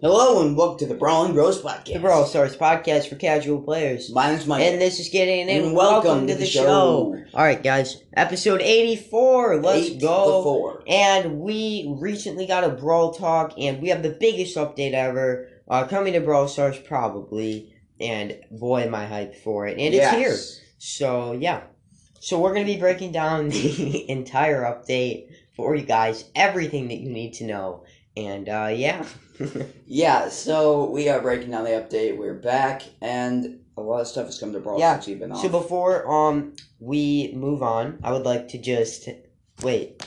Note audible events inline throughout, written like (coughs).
Hello and welcome to the Brawling Bros podcast. The Brawl Stars podcast for casual players. My name's Mike. And this is Gideon. And welcome to the show. Alright, guys. Episode 84. Let's Eight go. Four. And we recently got a Brawl Talk, and we have the biggest update ever uh, coming to Brawl Stars, probably. And boy, am I hyped for it. And it's here. So, yeah. So, we're going to be breaking down the (laughs) entire update for you guys, everything that you need to know. And, uh, yeah. (laughs) Yeah, so we are breaking down the update. We're back, and a lot of stuff has come to Brawl Yeah, since we've been off. So before um we move on, I would like to just wait.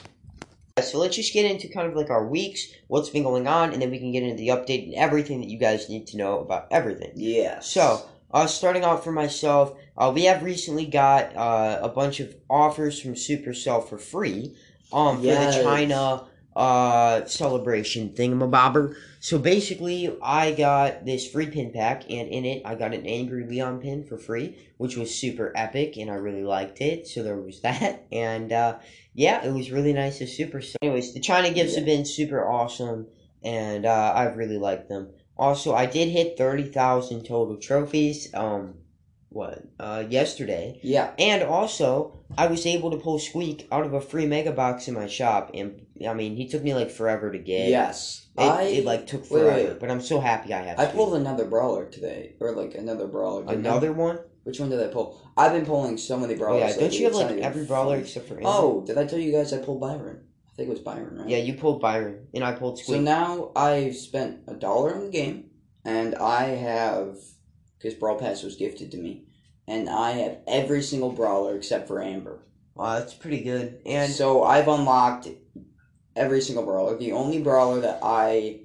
So let's just get into kind of like our weeks, what's been going on, and then we can get into the update and everything that you guys need to know about everything. Yeah. So, uh, starting out for myself, uh, we have recently got uh, a bunch of offers from Supercell for free, um, for the China uh celebration thingamabobber. So basically, I got this free pin pack, and in it, I got an Angry Leon pin for free, which was super epic, and I really liked it. So there was (laughs) that, and uh, yeah, it was really nice of Supercell. Anyways, the China gifts have been super awesome, and uh, I've really liked them. Also, I did hit thirty thousand total trophies. Um, what? Uh, yesterday, yeah, and also I was able to pull Squeak out of a free mega box in my shop, and I mean he took me like forever to get. yes. It, I it like took forever, wait. but I'm so happy I have. I Squeak. pulled another brawler today, or like another brawler. another one. Which one did I pull? I've been pulling so many Oh brawlers. yeah, don't you have like every brawler except for Amber? Oh, did I tell you guys I pulled Byron? I think it was Byron, right? yeah, you pulled Byron, and I pulled Squid. So now I've spent a dollar on the game, and I have because Brawl Pass was gifted to me, and I have every single brawler except for Amber. wow, that's pretty good. And so I've unlocked every single brawler. The only brawler that I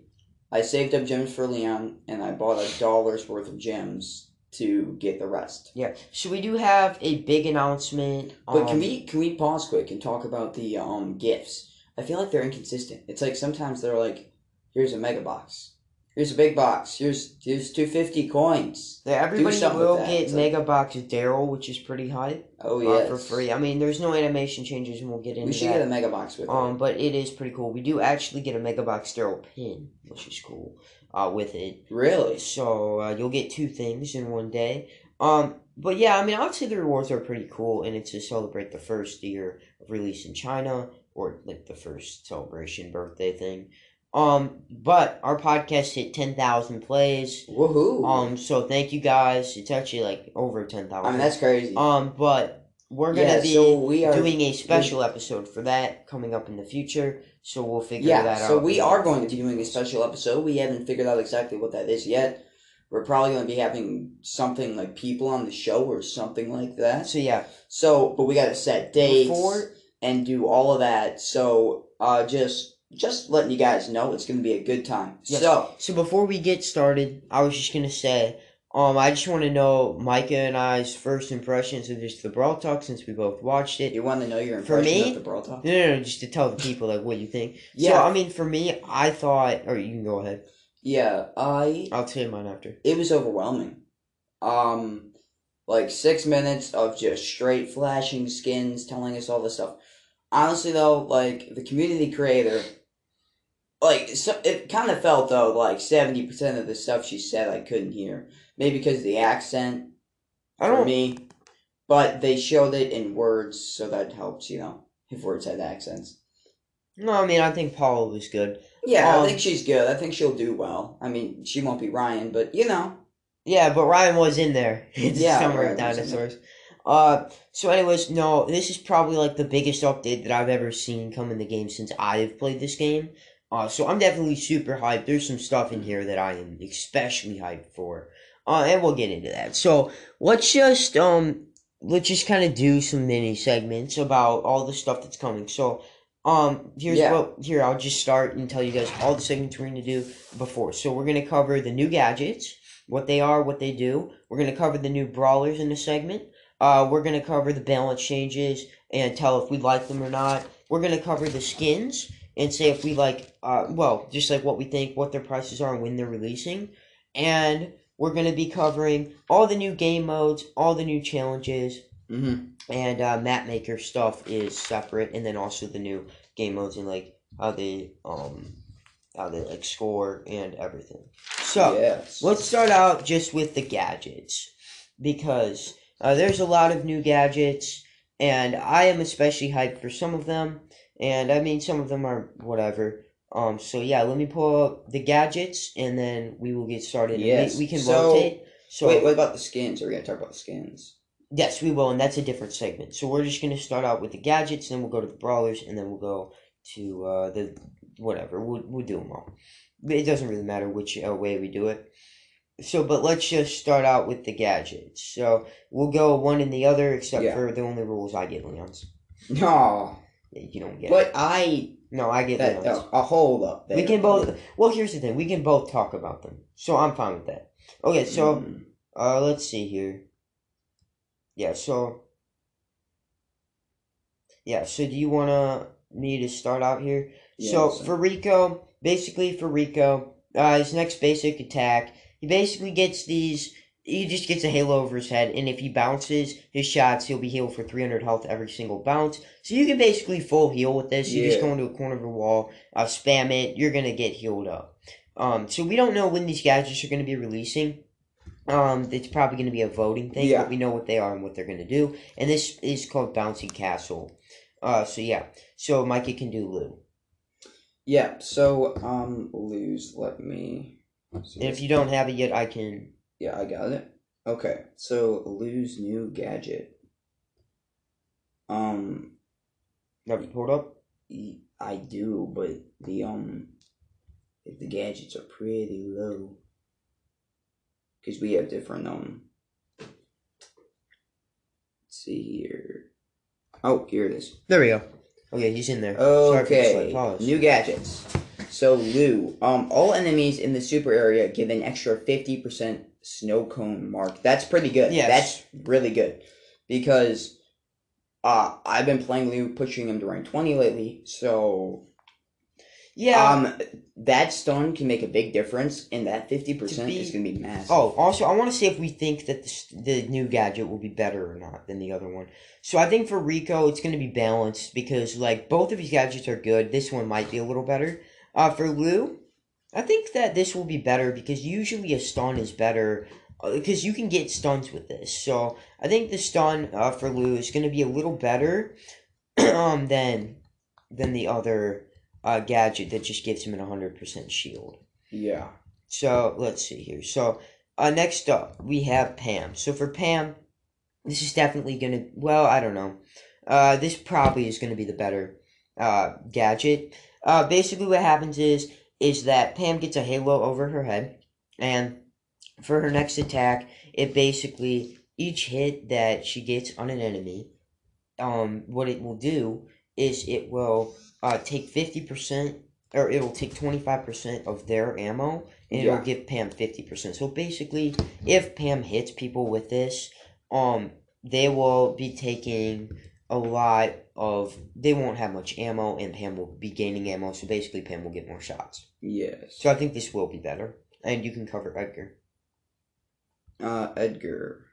I saved up gems for Leon, and I bought a dollar's worth of gems to get the rest. yeah, so we do have a big announcement. But can um, we can we pause quick and talk about the um gifts? I feel like they're inconsistent. It's like sometimes they're like, here's a mega box, here's a big box, here's here's two fifty coins. Yeah, everybody will get It's like- Mega Box Daryl, which is pretty high Oh uh, yeah, for free. I mean, there's no animation changes, and we'll get into that. We should that. get a mega box with Um, it. but it is pretty cool. We do actually get a Mega Box Daryl pin, which is cool. Uh, with it, Really? so uh, you'll get two things in one day. Um, but yeah, I mean, obviously the rewards are pretty cool, and it's to celebrate the first year of release in China, or like the first celebration birthday thing. Um, but our podcast hit ten thousand plays. Woohoo! Um, so thank you guys. It's actually like over ten thousand. I mean that's crazy. um, but we're gonna yeah, be so we are doing a special episode for that coming up in the future. So we'll figure yeah. that out. So we are going to be doing a special episode. We haven't figured out exactly what that is yet. We're probably going to be having something like people on the show or something like that. So yeah, So, but we got to set dates before and do all of that. So, uh, just just letting you guys know, it's going to be a good time. Yes. So, so before we get started, I was just gonna say, um, I just want to know Micah and I's first impressions of just the Brawl Talk since we both watched it. you want to know your For me? of the Brawl Talk? No, no, no, just to tell the people like what you think. Yeah. So I mean, for me, I thought, or you can go ahead. Yeah, I I'll tell you mine after. it was overwhelming. Um, like six minutes of just straight flashing skins, telling us all this stuff. Honestly, though, like the community creator, like so, it kind of felt though like seventy percent of the stuff she said I couldn't hear, maybe because of the accent I don't. me. But they showed it in words, so that helps, you know, if words had accents. No, I mean I think Paula was good. Yeah, Um, I think she's good. I think she'll do well. I mean, she won't be Ryan, but you know, Yeah, but Ryan was in there. (laughs) Yeah, Summer of Ryan was in there. Dinosaurs. Uh, so anyways, no, this is probably like the biggest update that I've ever seen come in the game since I've played this game. Uh, so I'm definitely super hyped. There's some stuff in here that I am especially hyped for. Uh, and we'll get into that. So let's just um, let's just kind of do some mini segments about all the stuff that's coming. So. Um, here's Yeah. what here I'll just start and tell you guys all the segments we're gonna do before. So we're gonna cover the new gadgets, what they are, what they do. We're gonna cover the new brawlers in the segment. Uh, we're gonna cover the balance changes and tell if we like them or not. We're gonna cover the skins and say if we like, uh, well, just like what we think, what their prices are, and when they're releasing. And we're gonna be covering all the new game modes, all the new challenges, Mm-hmm. and uh, map maker stuff is separate, and then also the new game modes and like how they um how they like score and everything. So yes. let's start out just with the gadgets because uh, there's a lot of new gadgets, and I am especially hyped for some of them. And I mean, some of them are whatever. Um. So yeah, let me pull up the gadgets, and then we will get started. Yes. We, we can So- rotate. So Wait, what about the skins? Are we gonna talk about the skins? Yes, we will, and that's a different segment. So we're just gonna start out with the gadgets, then we'll go to the brawlers, and then we'll go to uh, the whatever. We'll we'll do them all. It doesn't really matter which uh, way we do it. So, but let's just start out with the gadgets. So we'll go one and the other, except Yeah. for the only rules I get Leon's. No, You don't get. but I no, I get that Leon's. oh, I'll hold up. we can both. Well, here's the thing: we can both talk about them. So I'm fine with that. Okay, so. Mm. Uh, let's see here. Yeah, so. Yeah, so do you wanna me to start out here? so Yes. for Rico, basically for Rico, uh, his next basic attack, he basically gets these. He just gets a halo over his head, and if he bounces his shots, he'll be healed for 300 health every single bounce. So you can basically full heal with this. You just go into a corner of a wall, uh, spam it, you're gonna get healed up. Um, so we don't know when these gadgets are gonna be releasing. Um, it's probably going to be a voting thing, Yeah. but we know what they are and what they're going to do. And this is called Bouncing Castle. Uh, so yeah. So Micah can do Lou. Yeah. So um, Lou's. Let me. See And if you don't have it yet, I can. Yeah, I got it. Okay, so Lou's new gadget. Um, Have you pulled up? y- I do, but the um, the gadgets are pretty low. Cause we have different um. Let's see here. Oh, here it is. There we go. Okay, he's in there. Sorry for the Okay, pause. new gadgets. So Lou, um, all enemies in the super area give an extra fifty percent snow cone mark. That's pretty good. Yes. That's really good because uh I've been playing Lou, pushing him to rank twenty lately. So yeah. um, that stun can make a big difference, and that fifty percent is gonna be massive. Oh, also, I want to see if we think that this, the new gadget will be better or not than the other one. So I think for Rico, it's going to be balanced because like both of these gadgets are good. This one might be a little better. Uh, for Lou, I think that this will be better because usually a stun is better because you can get stuns with this. So I think the stun uh, for Lou is going to be a little better (clears throat) um than than the other uh, gadget that just gives him an hundred percent shield. yeah. So let's see here. So uh, next up we have Pam. So for Pam, this is definitely gonna. Well, I don't know. Uh, this probably is gonna be the better uh, gadget. Uh, basically, what happens is is that Pam gets a halo over her head, and for her next attack, it basically each hit that she gets on an enemy, um, what it will do is it will uh, take fifty percent or it'll take 25% of their ammo and Yeah. it'll give Pam 50%. So basically, if Pam hits people with this, um they will be taking a lot of they won't have much ammo and Pam will be gaining ammo, so basically Pam will get more shots. Yes. So I think this will be better. And you can cover Edgar. Uh, Edgar.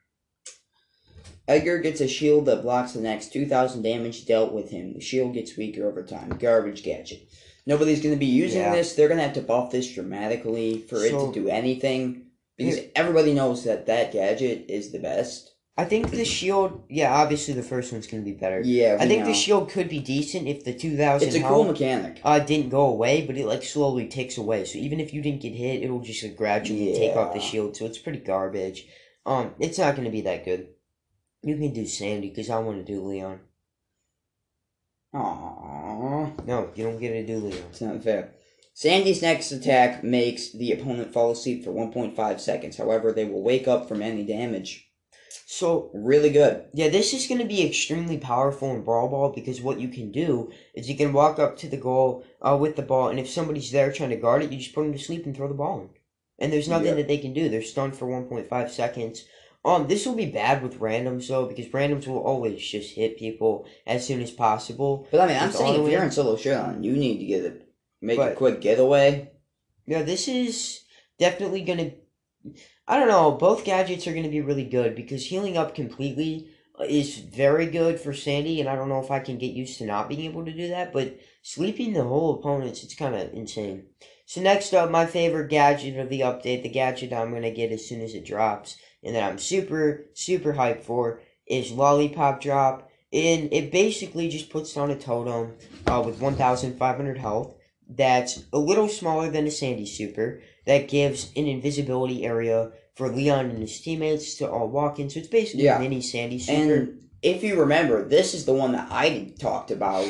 Edgar gets a shield that blocks the next 2,000 damage dealt with him. The shield gets weaker over time. Garbage gadget. Nobody's going to be using Yeah. this. They're going to have to buff this dramatically for it to do anything. Because everybody knows that that gadget is the best. I think the shield yeah, obviously the first one's gonna be better. Yeah, I think know. the shield could be decent if the two thousand It's a cool mechanic. uh, didn't go away, but it like slowly takes away. So even if you didn't get hit, it'll just like, gradually take off the shield. So it's pretty garbage. Um, it's not gonna be that good. You can do Sandy because I want to do Leon. Aww. No, you don't get to do Leon. It's not fair. Sandy's next attack makes the opponent fall asleep for 1.5 seconds. However, they will wake up from any damage. So Really good. yeah, this is gonna be extremely powerful in Brawl Ball because what you can do is you can walk up to the goal uh, with the ball, and if somebody's there trying to guard it, you just put them to sleep and throw the ball in. And there's nothing Yeah. that they can do. They're stunned for 1.5 seconds. Um, this will be bad with randoms though because randoms will always just hit people as soon as possible. But I mean, I'm saying if you're in solo showdown, you need to get a make a quick getaway. Yeah, this is definitely gonna. I don't know. Both gadgets are gonna be really good because healing up completely is very good for Sandy, and I don't know if I can get used to not being able to do that, but sleeping the whole opponents, it's kind of insane. So next up, my favorite gadget of the update, the gadget I'm going to get as soon as it drops, and that I'm super, super hyped for, is Lollipop Drop. And it basically just puts down a totem uh, with 1,500 health that's a little smaller than a Sandy Super that gives an invisibility area for Leon and his teammates to all walk in. So it's basically Yeah. a mini Sandy Super. And if you remember, this is the one that I talked about,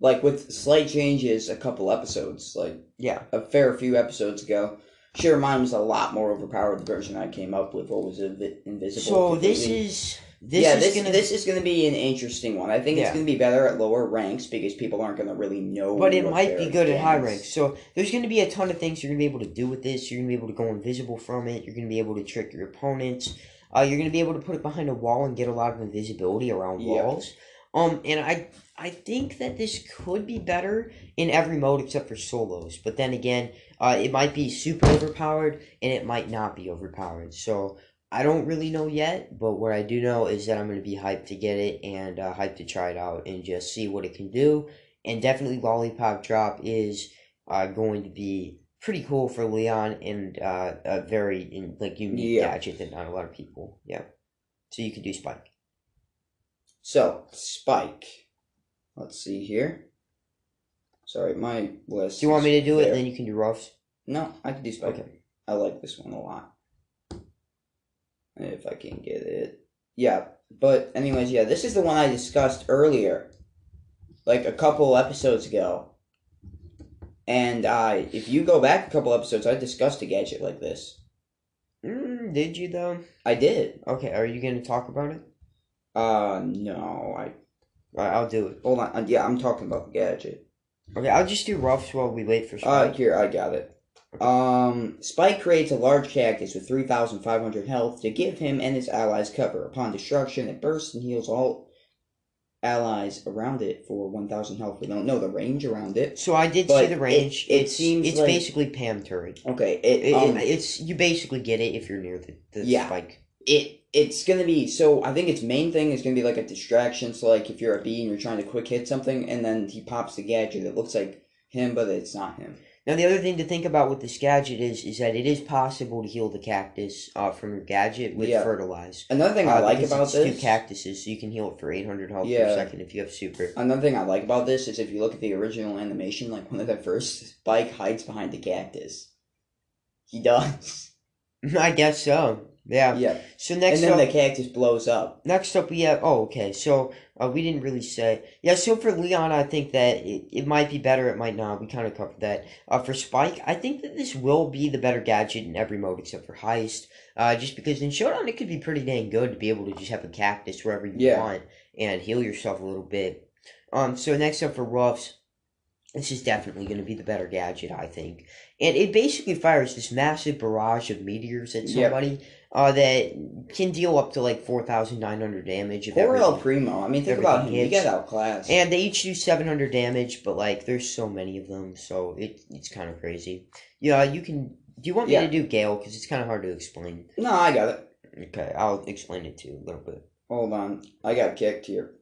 like with slight changes a couple episodes, like yeah. a fair few episodes ago. Sure, mine was a lot more overpowered. The version I came up with, what was Vi- invisible? So this is this yeah, is this gonna this is going to be an interesting one. I think it's going to be better at lower ranks because people aren't going to really know. but it might be good at high ranks. So there's going to be a ton of things you're going to be able to do with this. You're going to be able to go invisible from it. You're going to be able to trick your opponents. Uh, you're going to be able to put it behind a wall and get a lot of invisibility around Yeah. walls. Um, and I I think that this could be better in every mode except for solos. But then again, uh, it might be super overpowered and it might not be overpowered. So I don't really know yet. But what I do know is that I'm going to be hyped to get it and uh, hyped to try it out and just see what it can do. And definitely Lollipop Drop is uh, going to be pretty cool for Leon and uh, a very in, like unique Yeah. gadget that not a lot of people. Yeah. So you can do Spike. So Spike. Let's see here. Sorry, my list. Do you want me to do it there. and then you can do Ruffs? No, I can do Spike. Okay. I like this one a lot. If I can get it. Yeah, but anyways, yeah, this is the one I discussed earlier. Like a couple episodes ago. And I if you go back a couple episodes, I discussed a gadget like this. Mm, did you though? I did. Okay, are you going to talk about it? Uh no, I I'll do it. hold on. Uh, yeah, I'm talking about the gadget. Okay, I'll just do Ruffs while we wait for Uh, here, I got it. Um, Spike creates a large cactus with 3,500 health to give him and his allies cover. Upon destruction, it bursts and heals all allies around it for 1,000 health. We don't know the range around it. so I did but see the range. it- it it's seems it's like- basically Pam turret. Okay, it, It, um, it, it's you basically get it if you're near the, the Yeah. spike. it it's gonna be so I think its main thing is gonna be like a distraction. So like if you're a Bea and you're trying to quick hit something, and then he pops the gadget, it looks like him, but it's not him. Now the other thing to think about with this gadget is is that it is possible to heal the cactus uh, from your gadget with Yeah. fertilize. Another thing I Uh, like about it's this. two cactuses, so you can heal it for 800 health Yeah. per second if you have super. Another thing I like about this is if you look at the original animation, like one of the first, Spike hides behind the cactus. He does. (laughs) I guess so. Yeah. Yeah. So And next then up, the cactus blows up. next up we have. Oh, okay. So uh, we didn't really say. Yeah. So for Leon, I think that it, it might be better. It might not. We kind of covered that. Uh, for Spike, I think that this will be the better gadget in every mode except for Heist. Uh, just because in Showdown it could be pretty dang good to be able to just have a cactus wherever you Yeah. want and heal yourself a little bit. Um. So next up for Ruffs. This is definitely going to be the better gadget, I think. And it basically fires this massive barrage of meteors at Yep. Uh, that can deal up to like 4,900 damage. If Poor El Primo. I mean, think about him. He got outclassed. And they each do 700 damage, but like there's so many of them, so it it's kind of crazy. Yeah, you can. Do you want me Yeah. to do Gale? Because it's kind of hard to explain. no, I got it. Okay, I'll explain it to you a little bit. Hold on. I got kicked here.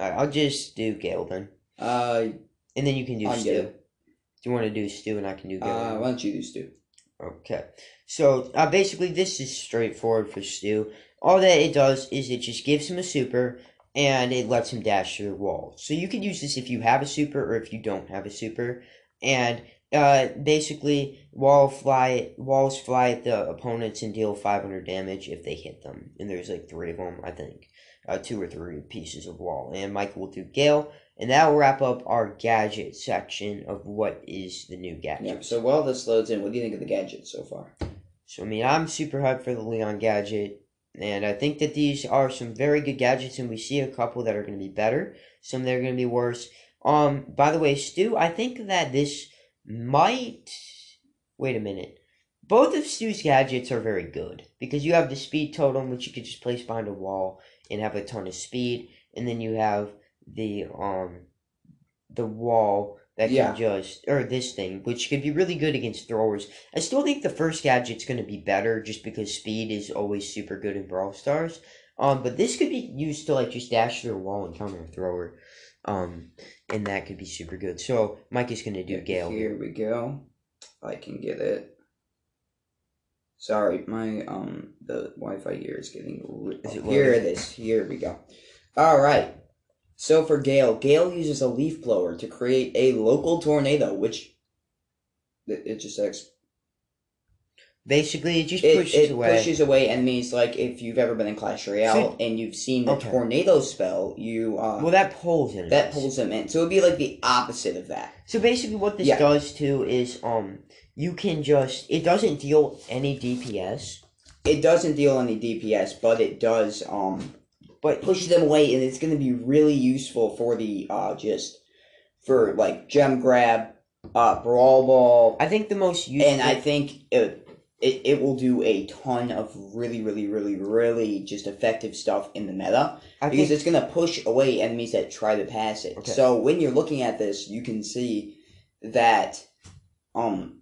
Alright, I'll just do Gale then. Uh, And then you can do I'm Stu. good. Do you want to do Stu and I can do Gale? uh, why don't you do Stu? Okay. So uh, basically, this is straightforward for Stu. All that it does is it just gives him a super and it lets him dash through the wall. So you can use this if you have a super or if you don't have a super. And uh, basically, wall fly walls fly at the opponents and deal 500 damage if they hit them. And there's like three of them, I think. Uh, two or three pieces of wall. And Micah will do Gale. And that will wrap up our gadget section of what is the new gadget. Yeah. So while this loads in, what do you think of the gadgets so far? So I mean, I'm super hyped for the Leon gadget, and I think that these are some very good gadgets, and we see a couple that are going to be better, some that are going to be worse. Um, by the way, Stu, I think that this might. Wait a minute. Both of Stu's gadgets are very good because you have the speed totem, which you could just place behind a wall and have a ton of speed, and then you have the um the wall that Yeah. can just or this thing, which could be really good against throwers. I still think the first gadget's going to be better just because speed is always super good in Brawl Stars. Um, but this could be used to like just dash through a wall and counter a thrower. Um, and that could be super good. So Mike is gonna do Gale. Here we go. I can get it. Sorry, my um the Wi-Fi here is getting. Re- Is it here it is. Here we go. All right. So for Gale, Gale uses a leaf blower to create a local tornado, which it, it just ex- Basically, it just it, pushes it away. pushes away enemies. Like if you've ever been in Clash Royale So- and you've seen the Okay. tornado spell, you uh well, that pulls in. that pulls them in. So it'd be like the opposite of that. So basically, what this Yeah. does too is um, you can just it doesn't deal any DPS, It doesn't deal any DPS, but it does um but push them away, and it's going to be really useful for the uh just for like gem grab, uh brawl ball, I think the most useful. and I think it, it it will do a ton of really really really really just effective stuff in the meta I because think it's going to push away enemies that try to pass it. Okay. So when you're looking at this, you can see that um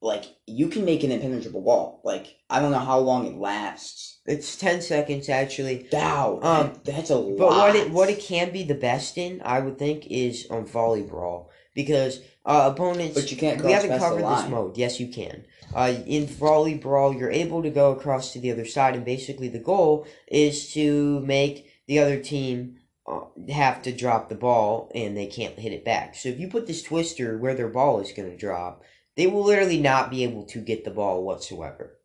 like you can make an impenetrable wall. Like I don't know how long it lasts. It's ten seconds actually. Dow, Um, that's a lot. But what it what it can be the best in, I would think, is on volley brawl because uh, opponents. But you can't we haven't covered this mode. Yes, you can. Uh, in volley brawl, you're able to go across to the other side, and basically the goal is to make the other team uh, have to drop the ball, and they can't hit it back. So if you put this twister where their ball is going to drop, they will literally not be able to get the ball whatsoever,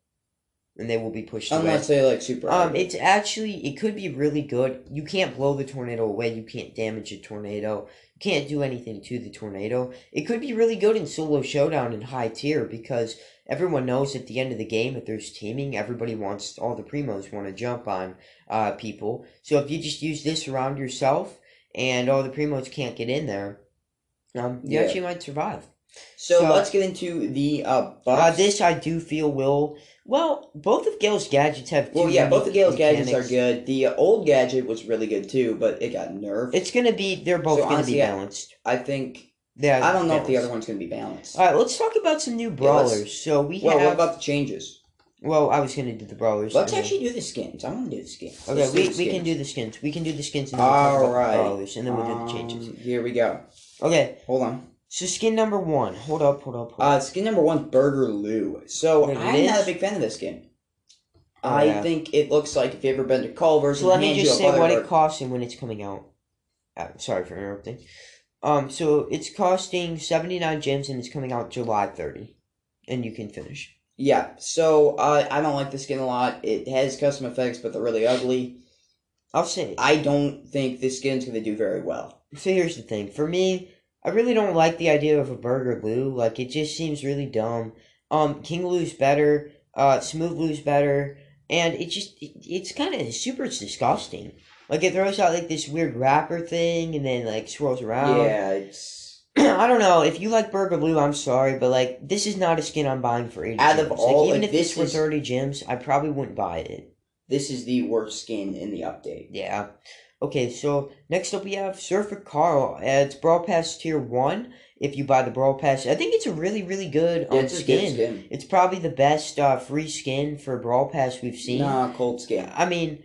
and they will be pushed away. Unless they like super. Um, it's actually it could be really good. You can't blow the tornado away. You can't damage a tornado. You can't do anything to the tornado. It could be really good in solo showdown and high tier because everyone knows at the end of the game if there's teaming, everybody wants all the primos want to jump on uh people. So if you just use this around yourself and all the primos can't get in there, um, you Yeah. actually might survive. so, so- let's get into the uh Uh, this I do feel will. Well, both of Gale's gadgets have. well, yeah, both of Gale's gadgets are good. The uh, old gadget was really good too, but it got nerfed. It's gonna be. They're both So gonna honestly, be balanced. I think Yeah. I don't know if the other one's gonna be balanced. All right, let's talk about some new brawlers. so we well, have. what about the changes? well, I was gonna do the brawlers. Let's then- actually do the skins. I want to do the skins. Okay, Let's we, we can do the skins. We can do the skins and then we'll talk All about right. the brawlers, and then we'll do the changes. Um, Here we go. Okay, Hold on. So skin number one. Hold up, hold up, hold Uh, skin number one, Burger Lou. So I'm not a big fan of this skin. Oh, I yeah. think it looks like if you've ever been to Culver's So let me just say what it costs and when it's coming out. Uh, sorry for interrupting. Um, so it's costing seventy nine gems and it's coming out July thirty, and you can finish. Yeah, so uh, I don't like the skin a lot. It has custom effects, but they're really ugly. I'll say. I don't think this skin's gonna do very well. So here's the thing. For me, I really don't like the idea of a Burger Lou. Like it just seems really dumb. Um, King Lou's better. Uh, Smooth Lou's better, and it just it, it's kind of super disgusting. Like it throws out like this weird wrapper thing, and then like swirls around. yeah, it's (clears throat) I don't know. If you like Burger Lou, I'm sorry, but like this is not a skin I'm buying for eighty. Out of gems. all- like, even like, if this this were is- thirty gems, I probably wouldn't buy it. this is the worst skin in the update. Yeah. Okay, so next up we have Surfer Carl. It's Brawl Pass Tier 1 if you buy the Brawl Pass. I think it's a really, really good um, Yeah, it's skin. skin. It's probably the best uh, free skin for Brawl Pass we've seen. Nah, cold skin. I mean,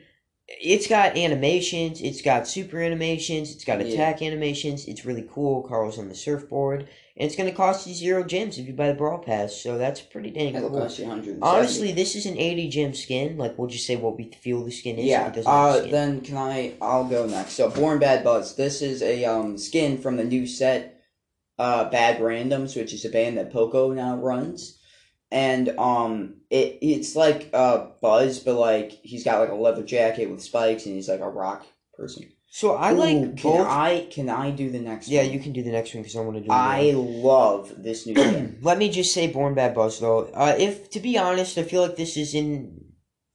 it's got animations, it's got super animations, it's got Yeah. attack animations. It's really cool. Carl's on the surfboard. And it's going to cost you zero gems if you buy the Brawl Pass, so that's pretty dang That'll cool. cost you 170. Honestly, this is an 80 gem skin. Like, we'll just say what we feel the skin is. Yeah. Uh, then can I? I'll go next. So, Born Bad Buzz. This is a um skin from the new set, uh, Bad Randoms, which is a band that Poco now runs, and um, it it's like uh Buzz, but like he's got like a leather jacket with spikes, and he's like a rock person. So I Ooh, like Can both. I? Can I do the next? Yeah, one? you can do the next one because I want to do. I the love this new skin. (clears throat) Let me just say, Born Bad Buzz though. Uh, if to be honest, I feel like this is in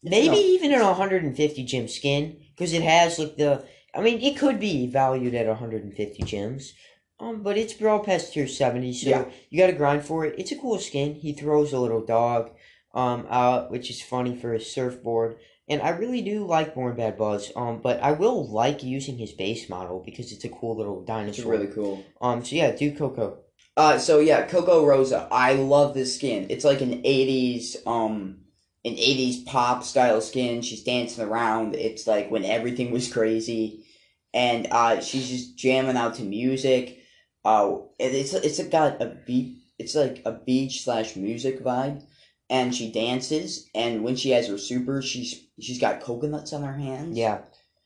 maybe No. even an 150 gem skin because it has like the. I mean, it could be valued at 150 gems. Um, but it's Brawl Pass tier 70, so Yeah. you gotta grind for it. It's a cool skin. He throws a little dog, um, out, which is funny for his surfboard. And I really do like Born Bad Buzz. Um, but I will like using his base model because it's a cool little dinosaur. It's really cool. Um, so yeah, do Coco. Uh, so yeah, Coco Rosa. I love this skin. It's like an '80s um an '80s pop style skin. She's dancing around. It's like when everything was crazy, and uh, she's just jamming out to music. Uh, it's it's got a beat. It's like a beach slash music vibe, and she dances. And when she has her super, she's she's got coconuts on her hands. Yeah.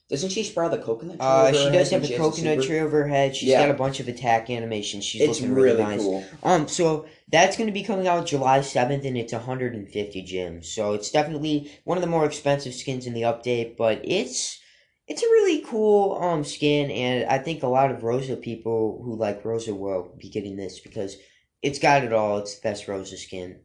Doesn't she sprout the coconut tree? Uh, over she her does head have when a she has coconut super? tree over her head. She's Yeah. got a bunch of attack animations. She's It's looking really, really, nice. cool. Um, so that's going to be coming out July 7th, and it's 150 gems. So it's definitely one of the more expensive skins in the update, but it's it's a really cool um skin, and I think a lot of Rosa people who like Rosa will be getting this because it's got it all. It's the best Rosa skin.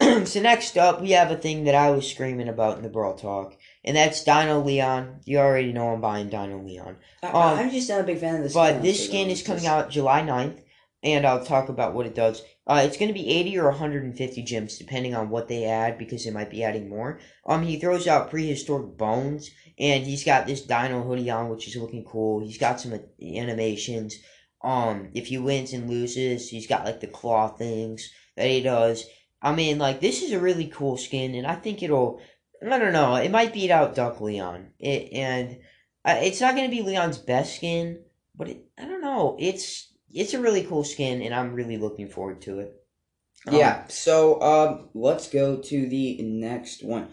(clears throat) so next up, we have a thing that I was screaming about in the Brawl Talk, and that's Dino Leon. You already know I'm buying Dino Leon. I, Um, I'm just not a big fan of this. But this skin is coming out July 9th, and I'll talk about what it does. Uh, it's going to be 80 or 150 gems, depending on what they add, because they might be adding more. Um, he throws out prehistoric bones, and he's got this dino hoodie on, which is looking cool. He's got some animations. Um, if he wins and loses, he's got like the claw things that he does. I mean, like this is a really cool skin, and I think it'll. I don't know. It might beat out Duck Leon. It and uh, it's not going to be Leon's best skin, but it, I don't know. It's it's a really cool skin, and I'm really looking forward to it. Um, Yeah. So um, let's go to the next one.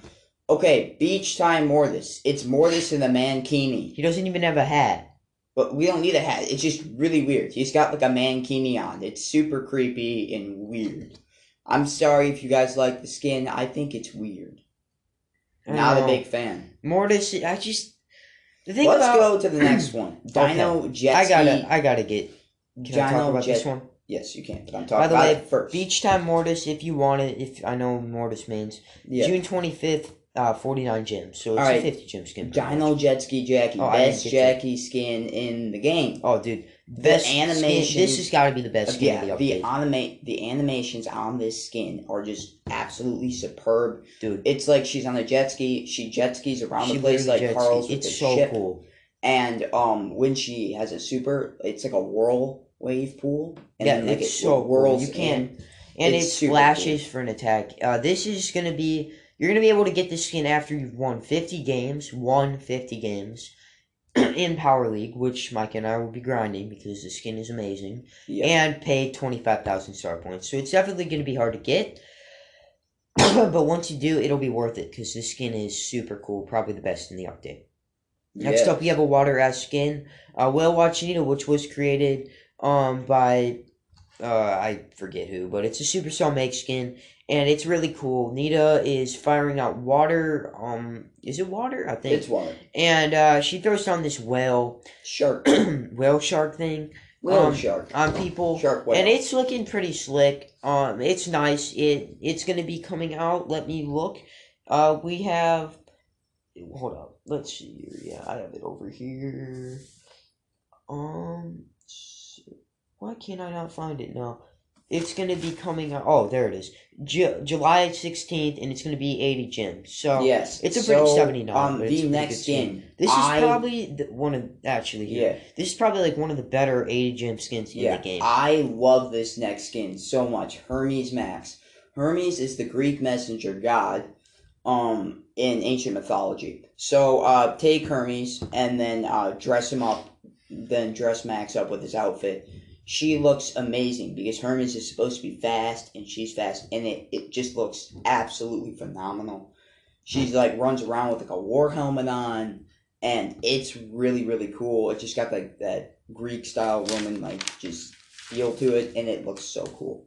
Okay, beach time Mortis. It's Mortis in the mankini, he doesn't even have a hat. but we don't need a hat. It's just really weird. He's got like a mankini on. It's super creepy and weird. I'm sorry if you guys like the skin. I think it's weird. Not a big fan. Mortis. I just the thing Let's about go to the next one. (clears throat) Dino Jet I gotta I gotta get. Can I talk Dino about Jet- this one? Yes, you can. But I'm talking By the about way, it first. Beach time Mortis, if you want it. If I know Mortis means, Yeah. June twenty fifth, uh, forty nine gems. So it's Alright. a fifty gem skin. Dino. Jet Ski Jackie. Oh, best Jackie skin in the game. Oh, dude, The best skin- animation- This has got to be the best skin yeah, of the the the animations on this skin are just absolutely superb. dude. It's like she's on a jet ski. She jet skis around She the place like Carl's with It's so ship. cool. And um, when she has a super, it's like a whirl wave pool. And yeah, like, it's it so cool. whirls You can't, and it splashes for an attack. Uh, this is gonna be. You're gonna be able to get this skin after you've won 50 games, won 50 games in Power League, which Mike and I will be grinding because the skin is amazing, Yeah. and pay 25,000 star points. So it's definitely gonna be hard to get. (coughs) but once you do, it'll be worth it because this skin is super cool, probably the best in the update. Next Yeah. up, we have a water ass skin, uh, Whale Watch Nita, which was created um by uh I forget who, but it's a Supercell make skin, and it's really cool. Nita is firing out water. Um, is it water? I think. It's water. and uh, she throws down this whale, Shark. (clears throat) whale shark thing Whale Um, shark. on people. Shark whale. And it's looking pretty slick. Um, it's nice. It it's gonna be coming out. Let me look. Uh, we have. Hold up. Let's see here. Yeah, I have it over here. Um, why can't I not find it now? It's gonna be coming out. Oh, there it is. Ju- July sixteenth, and it's gonna be eighty gems. So yes. it's a pretty so, 79, Um, but it's a the next skin. skin. this is probably the, one of actually here. Yeah. This is probably like one of the better eighty gem skins in the game. I love this next skin so much. Hermes Max. Hermes is the Greek messenger god um in ancient mythology. So uh take Hermes and then uh dress him up then dress Max up with his outfit. She looks amazing because Hermes is supposed to be fast and she's fast and it, it just looks absolutely phenomenal. She's like runs around with like a war helmet on and it's really really cool. It just got like that Greek style woman like just feel to it, and it looks so cool.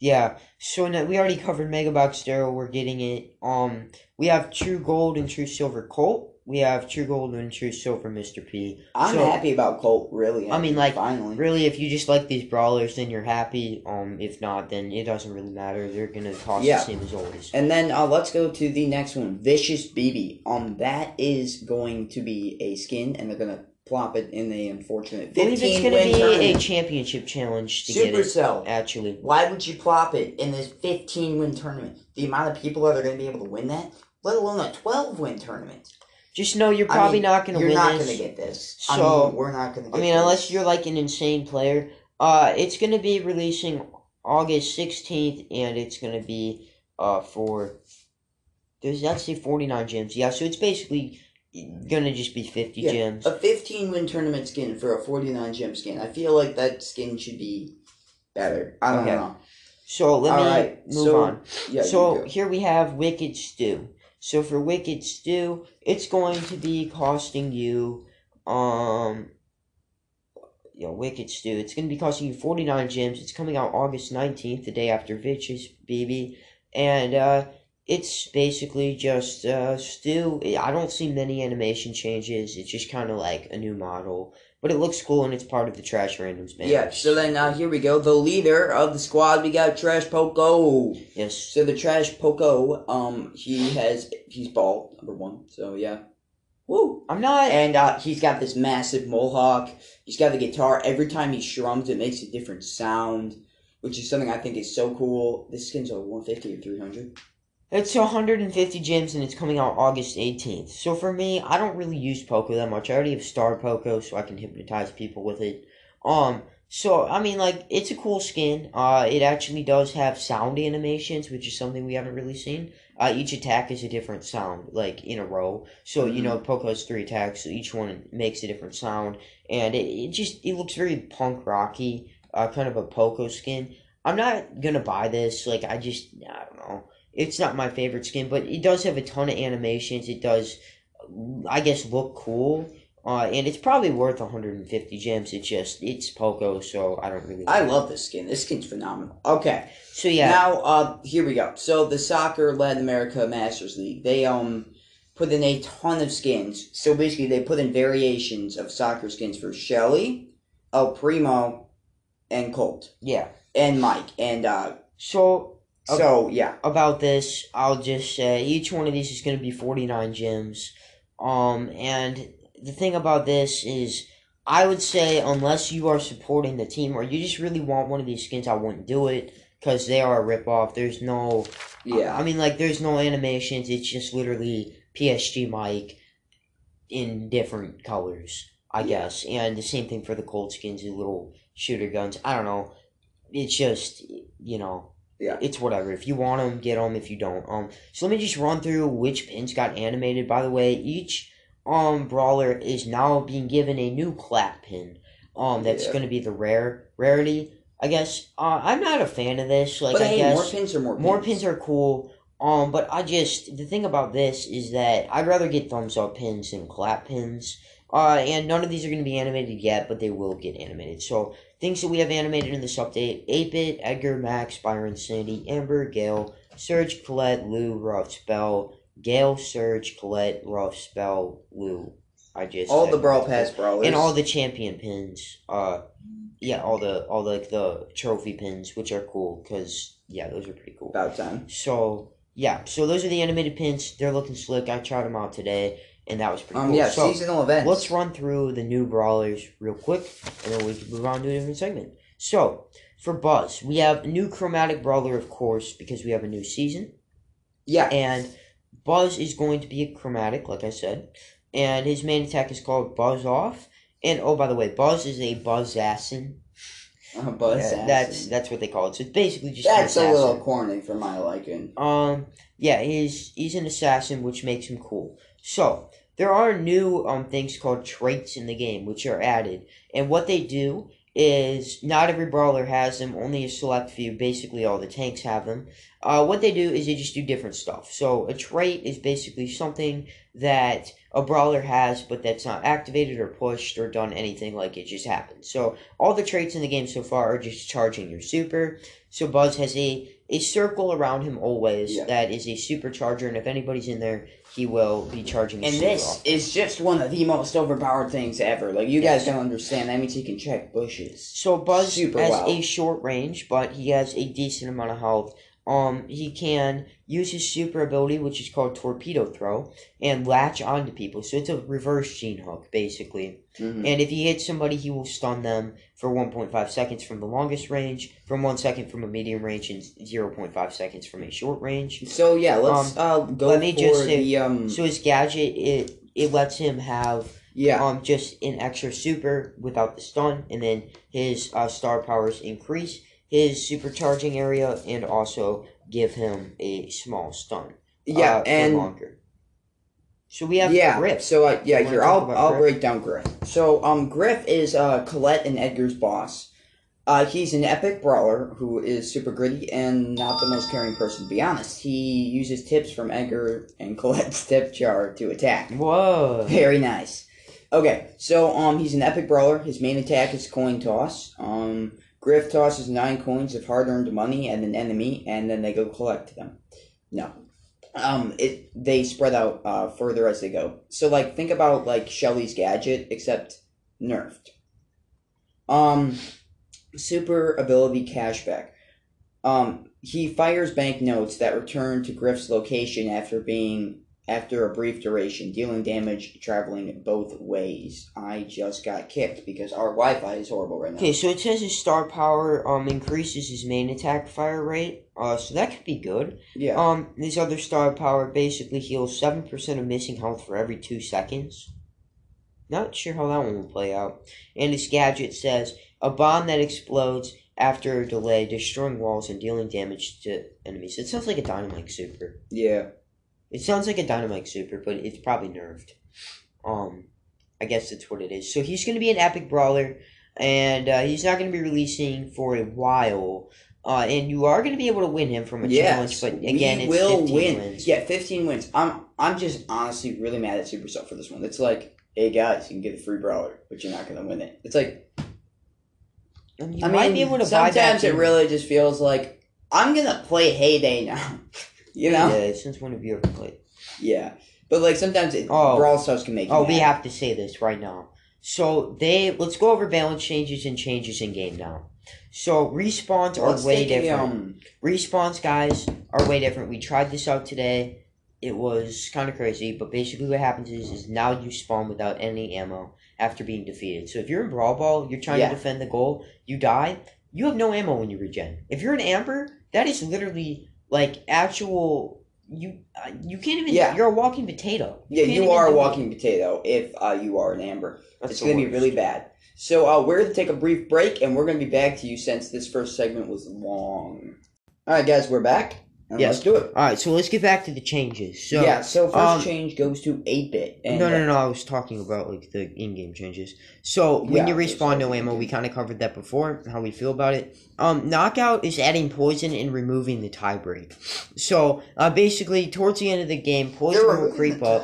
Yeah, so now, we already covered Mega Box Daryl. We're getting it. Um, we have True Gold and True Silver Colt. We have True Gold and True Silver Mr. P. I'm So- happy about Colt. Really, I mean, like, finally. Really, if you just like these brawlers, then you're happy. Um, if not, then it doesn't really matter. They're gonna cost Yeah. the same as always. And then uh, let's go to the next one, Vicious Bibi. Um, that is going to be a skin, and they're gonna plop it in the unfortunate I believe it's gonna win be a championship challenge to get it. Supercell. Actually, Why would you plop it in this 15 win tournament? The amount of people that are going to be able to win that, let alone a 12 win tournament. Just know you're I probably mean, not gonna win. This. You're not this. going to get this. So- I mean, we're not going to. I mean, unless you're like an insane player. Uh, it's gonna be releasing August sixteenth, and it's gonna be uh for Does that say 49 gems? Yeah, so it's basically gonna just be 50 Yeah, gems. A 15 win tournament skin for a 49 gem skin. I feel like that skin should be better. I don't Okay. know. So let me Alright, move so- on. Yeah. so here we have Wicked Stu. So for Wicked Stu, it's going to be costing you, um, you know, Wicked Stu. It's going to be costing you 49 gems. It's coming out August 19th, the day after Vicious Bibi. And, uh, it's basically just, uh, Stu. I don't see many animation changes. It's just kind of like a new model. But it looks cool and it's part of the Trash Randoms man. Yeah, so then uh, here we go. The leader of the squad, we got Trash Poco. Yes. So the Trash Poco, um, he has, he's bald, number one. So yeah. Woo! I'm not. And uh, he's got this massive mohawk. He's got the guitar. Every time he strums, it makes a different sound, which is something I think is so cool. This skin's a 150 or 300. It's 150 gems and it's coming out August 18th. So for me, I don't really use Poco that much. I already have Star Poco, so I can hypnotize people with it. Um, so I mean, like, it's a cool skin. Uh, it actually does have sound animations, which is something we haven't really seen. Uh, each attack is a different sound, like in a row. So you know, Poco has three attacks, so each one makes a different sound, and it, it just it looks very punk rocky, uh, kind of a Poco skin. I'm not gonna buy this. Like, I just I don't know it's not my favorite skin, but it does have a ton of animations. It does, I guess, look cool. Uh, and it's probably worth 150 gems. It's just, it's Poco, so I don't really. I love this skin. This skin's phenomenal. Okay. So yeah, Now, uh, here we go. So the Soccer Latin America Masters League, they um put in a ton of skins. So basically, they put in variations of soccer skins for Shelly, El Primo, and Colt, yeah. and Mike, and uh. So So yeah, about this, I'll just say each one of these is going to be 49 gems. Um, and the thing about this is, I would say unless you are supporting the team or you just really want one of these skins, I wouldn't do it because they are a ripoff. There's no yeah. I mean, like, there's no animations. It's just literally PSG Mike in different colors, I guess. And the same thing for the Colt skins, the little shooter guns. I don't know. It's just, you know, Yeah. it's whatever. If you want them, get them. If you don't, um. So let me just run through which pins got animated. By the way, each um brawler is now being given a new clap pin. Um, that's Yeah. going to be the rare rarity. I guess. Uh, I'm not a fan of this. Like, but I hey, guess more pins are more pins. more pins are cool. Um, but I just the thing about this is that I'd rather get thumbs up pins than clap pins. Uh, and none of these are going to be animated yet, but they will get animated. So things that we have animated in this update: 8-Bit, Edgar, Max, Byron, Sandy, Amber, Gale, Surge, Colette, Lou, Ruffs Belle, Gale, Surge, Colette, Ruffs Belle, Lou. I just all the Brawl Pass brawlers. and all the champion pins. Uh, yeah, all the all like the trophy pins, which are cool because yeah, those are pretty cool. about time. So yeah, so those are the animated pins. They're looking slick. I tried them out today, and that was pretty Um, cool. yeah, so seasonal events. let's run through the new brawlers real quick, and then we can move on to a different segment. So for Buzz, we have a new chromatic brawler, of course, because we have a new season, Yeah, and Buzz is going to be a chromatic, like I said, and his main attack is called Buzz Off. And oh, by the way, Buzz is a Buzzassin. uh, Buzz. Yeah, that's that's what they call it. So it's basically just that's a little corny for my liking. Um, yeah, he's he's an assassin, which makes him cool. So there are new um things called traits in the game, which are added, and what they do is not every brawler has them. Only a select few. Basically, all the tanks have them. Uh, what they do is they just do different stuff. So a trait is basically something that a brawler has, but that's not activated or pushed or done anything like it just happens. So all the traits in the game so far are just charging your super. So Buzz has a a circle around him always Yeah. that is a supercharger, and if anybody's in there, he will be charging. And this off. is just one of the most overpowered things ever. Like you guys don't understand. That means he can check bushes. So Buzz Super has well. a short range, but he has a decent amount of health. Um, he can use his super ability, which is called Torpedo Throw, and latch onto people. So it's a reverse Gene hook, basically. Mhm. And if he hits somebody, he will stun them for 1.5 seconds from the longest range, from 1 second from a medium range, and 0.5 seconds from a short range. So yeah, let's uh, go let me just say- the um. So his gadget, it, it lets him have yeah, um just an extra super without the stun, and then his uh, star powers increase his supercharging area and also give him a small stun. Yeah, uh, and longer. So we have yeah, Griff. so uh, yeah, You here I'll I'll Griff? break down Griff. So um, Griff is uh Colette and Edgar's boss. Uh, he's an epic brawler who is super gritty and not the most caring person. To be honest, he uses tips from Edgar and Colette's (laughs) tip jar to attack. Whoa. Very nice. Okay, so um, he's an epic brawler. His main attack is coin toss. Um, Griff tosses nine coins of hard-earned money at an enemy, and then they go collect them. No, um, it they spread out uh, further as they go. So like, think about like Shelly's gadget, except nerfed. Um, super ability cashback. Um, he fires banknotes that return to Griff's location after being after a brief duration, dealing damage traveling both ways. I just got kicked because our Wi-Fi is horrible right now. Okay, so it says his star power um increases his main attack fire rate. Uh, so that could be good. Yeah. Um, his other star power basically heals seven percent of missing health for every two seconds. Not sure how that one will play out. And his gadget says a bomb that explodes after a delay, destroying walls and dealing damage to enemies. It sounds like a dynamite super. yeah. It sounds like a dynamite super, but it's probably nerfed. Um, I guess that's what it is. So he's going to be an epic brawler, and uh, he's not going to be releasing for a while. Uh, and you are going to be able to win him from a challenge, Yes, but again, it's will 15 win. wins. Yeah, fifteen wins. I'm I'm just honestly really mad at Supercell for this one. It's like, hey guys, you can get a free brawler, but you're not gonna win it. It's like I might mean, be able to sometimes it really just feels like I'm gonna play Hay Day now. (laughs) you know? Yeah, since when have you ever played? Yeah. But like sometimes it, Oh. Brawl Stars can make you Oh, we have to say this right now. So they let's go over balance changes and changes in game now. So respawns are way different. um, Respawns, guys, are way different. We tried this out today. It was kind of crazy, but basically what happens is, is now you spawn without any ammo after being defeated. So if you're in Brawl Ball, you're trying Yeah. to defend the goal, you die, you have no ammo when you regen. If you're an Amber, that is literally like actual. You uh, you can't even. Yeah. You're a walking potato. yeah, you are a do walking potato if uh, you are an Amber. That's it's going to be really bad. So uh, we're going to take a brief break, and we're going to be back to you since this first segment was long. All right, guys, we're back. And Yes. Let's do it. All right, so let's get back to the changes. So yeah, so first um, change goes to 8-bit. And, no, no, no. I was talking about like the in-game changes. So when Yeah, you respawn no ammo, we kind of covered that before. How we feel about it. Um, knockout is adding poison and removing the tiebreak. So uh, basically, towards the end of the game, poison will creep up.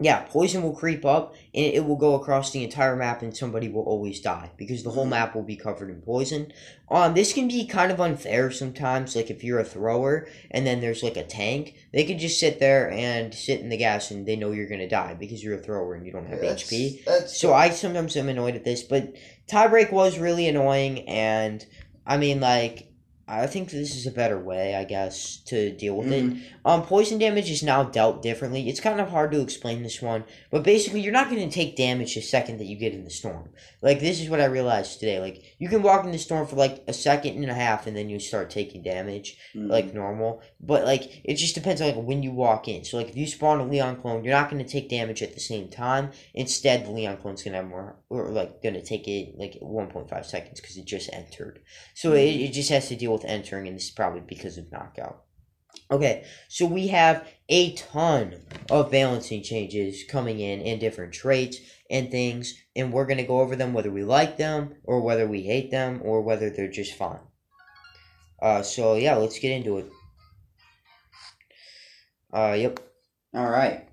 Yeah, poison will creep up and it will go across the entire map and somebody will always die because the whole Mhm. map will be covered in poison. Um, this can be kind of unfair sometimes. Like if you're a thrower and then there's like a tank, they could just sit there and sit in the gas and they know you're gonna die because you're a thrower and you don't have HP. That's So I sometimes am annoyed at this, but tiebreak was really annoying, and I mean, like, I think this is a better way, I guess, to deal with it. Mhm. Um, poison damage is now dealt differently. It's kind of hard to explain this one, but basically, you're not going to take damage the second that you get in the storm. Like, this is what I realized today. Like, you can walk in the storm for like a second and a half, and then you start taking damage Mhm. like normal. But like it just depends on like when you walk in. So like if you spawn a Leon clone, you're not gonna take damage at the same time. Instead, the Leon clone's gonna have more, or like gonna take it like 1.5 seconds because it just entered. So it, it just has to deal with entering, and this is probably because of knockout. Okay, so we have a ton of balancing changes coming in and different traits and things, and we're gonna go over them whether we like them or whether we hate them or whether they're just fine. Uh, so yeah, let's get into it. Uh, yep. All right.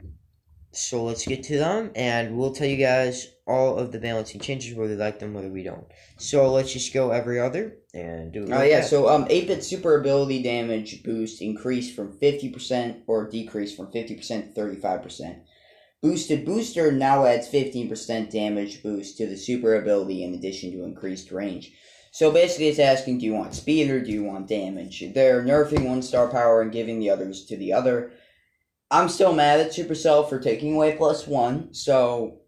So let's get to them, and we'll tell you guys all of the balancing changes, whether we like them, whether we don't. So let's just go every other and do it. Oh real yeah, fast. so um, 8-bit super ability damage boost increased from 50% or decreased from 50% to 35%. Boosted booster now adds 15% damage boost to the super ability in addition to increased range. So basically it's asking do you want speed or do you want damage? They're nerfing one star power and giving the others to the other. I'm still mad at Supercell for taking away plus one, so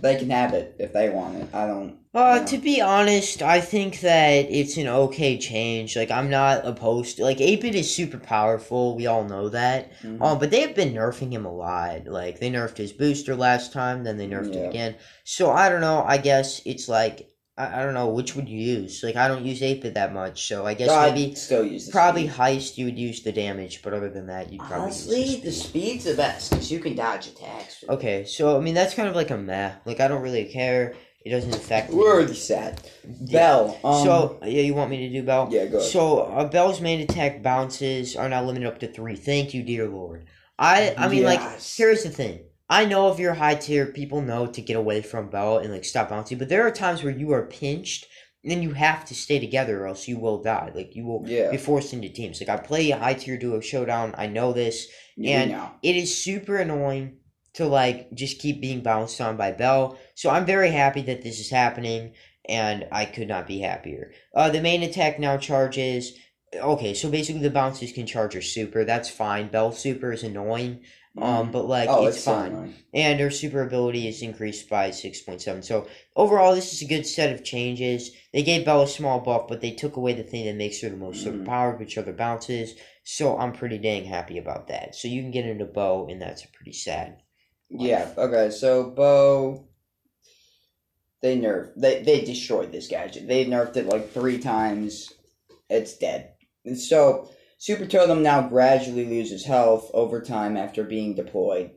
they can have it if they want it. I don't Uh, Yeah. to be honest, I think that it's an okay change. Like, I'm not opposed to, like, 8-Bit is super powerful, we all know that. Mhm. Um, but they have been nerfing him a lot. Like, they nerfed his booster last time, then they nerfed Yeah. it again. So, I don't know, I guess it's like, I, I don't know which would you use. Like I don't use eight bit that much, so I guess maybe still use probably speed. heist you would use the damage, but other than that you'd probably Honestly, use the speed's the best because you can dodge attacks. Okay, so I mean that's kind of like a meh. Like I don't really care. It doesn't affect me. We're already sad. Yeah. Belle. Um, so yeah, you want me to do Belle? yeah, go. ahead. So uh, Belle's main attack bounces are now limited up to three. Thank you, dear Lord. I I mean like here's the thing. I know if you're high tier, people know to get away from Belle and like stop bouncing. But there are times where you are pinched and then you have to stay together or else you will die. Like you will yeah, be forced into teams. Like I play a high tier duo showdown. I know this. and-. It is super annoying to like just keep being bounced on by Belle. So I'm very happy that this is happening, and I could not be happier. Uh, the main attack now charges. Okay, so basically the bounces can charge her super. That's fine. Belle super is annoying, um, but like oh, it's, so fine. annoying. And her super ability is increased by six point seven. So overall, this is a good set of changes. They gave Belle a small buff, but they took away the thing that makes her the most Mhm. overpowered, which are the bounces. So I'm pretty dang happy about that. So you can get into Bo, and that's pretty sad. Yeah. Okay. So Bo, they nerfed. They they destroyed this gadget. They nerfed it like three times. It's dead. And so Super Totem now gradually loses health over time after being deployed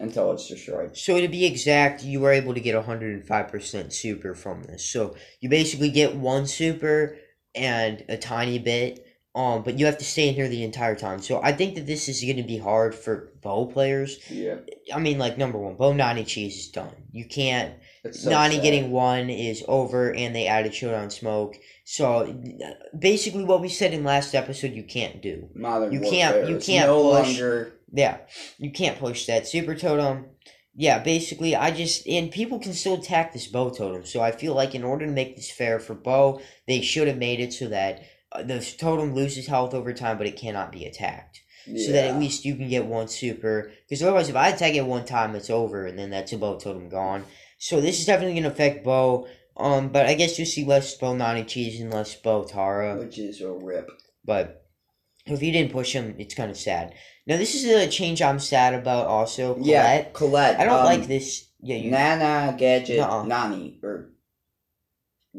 until it's destroyed. So to be exact, you were able to get 105% super from this. So you basically get one super and a tiny bit, um, but you have to stay in here the entire time. So I think that this is going to be hard for Bo players. Yeah. I mean, like number one, Bo Nani cheese is done. You can't. So Nani sad. getting one is over, and they added showdown smoke. So basically, what we said in last episode, you can't do. Modern you can't- you can't no push- longer. Yeah, you can't push that super totem. Yeah, basically, I just and people can still attack this Bo totem. So I feel like in order to make this fair for Bo, they should have made it so that uh, the totem loses health over time, but it cannot be attacked. So that at least you can get one super. Because otherwise, if I attack it one time, it's over, and then that's a Bo totem gone. So this is definitely gonna affect Bo. Um, but I guess you'll see less Bo Nani cheese and less Bo Tara. which is a rip. But if you didn't push him, it's kind of sad. Now this is a change I'm sad about. Also, Colette. Yeah, Colette. I don't um, like this. Yeah, you. Nana gadget Nuh-uh. Nani or?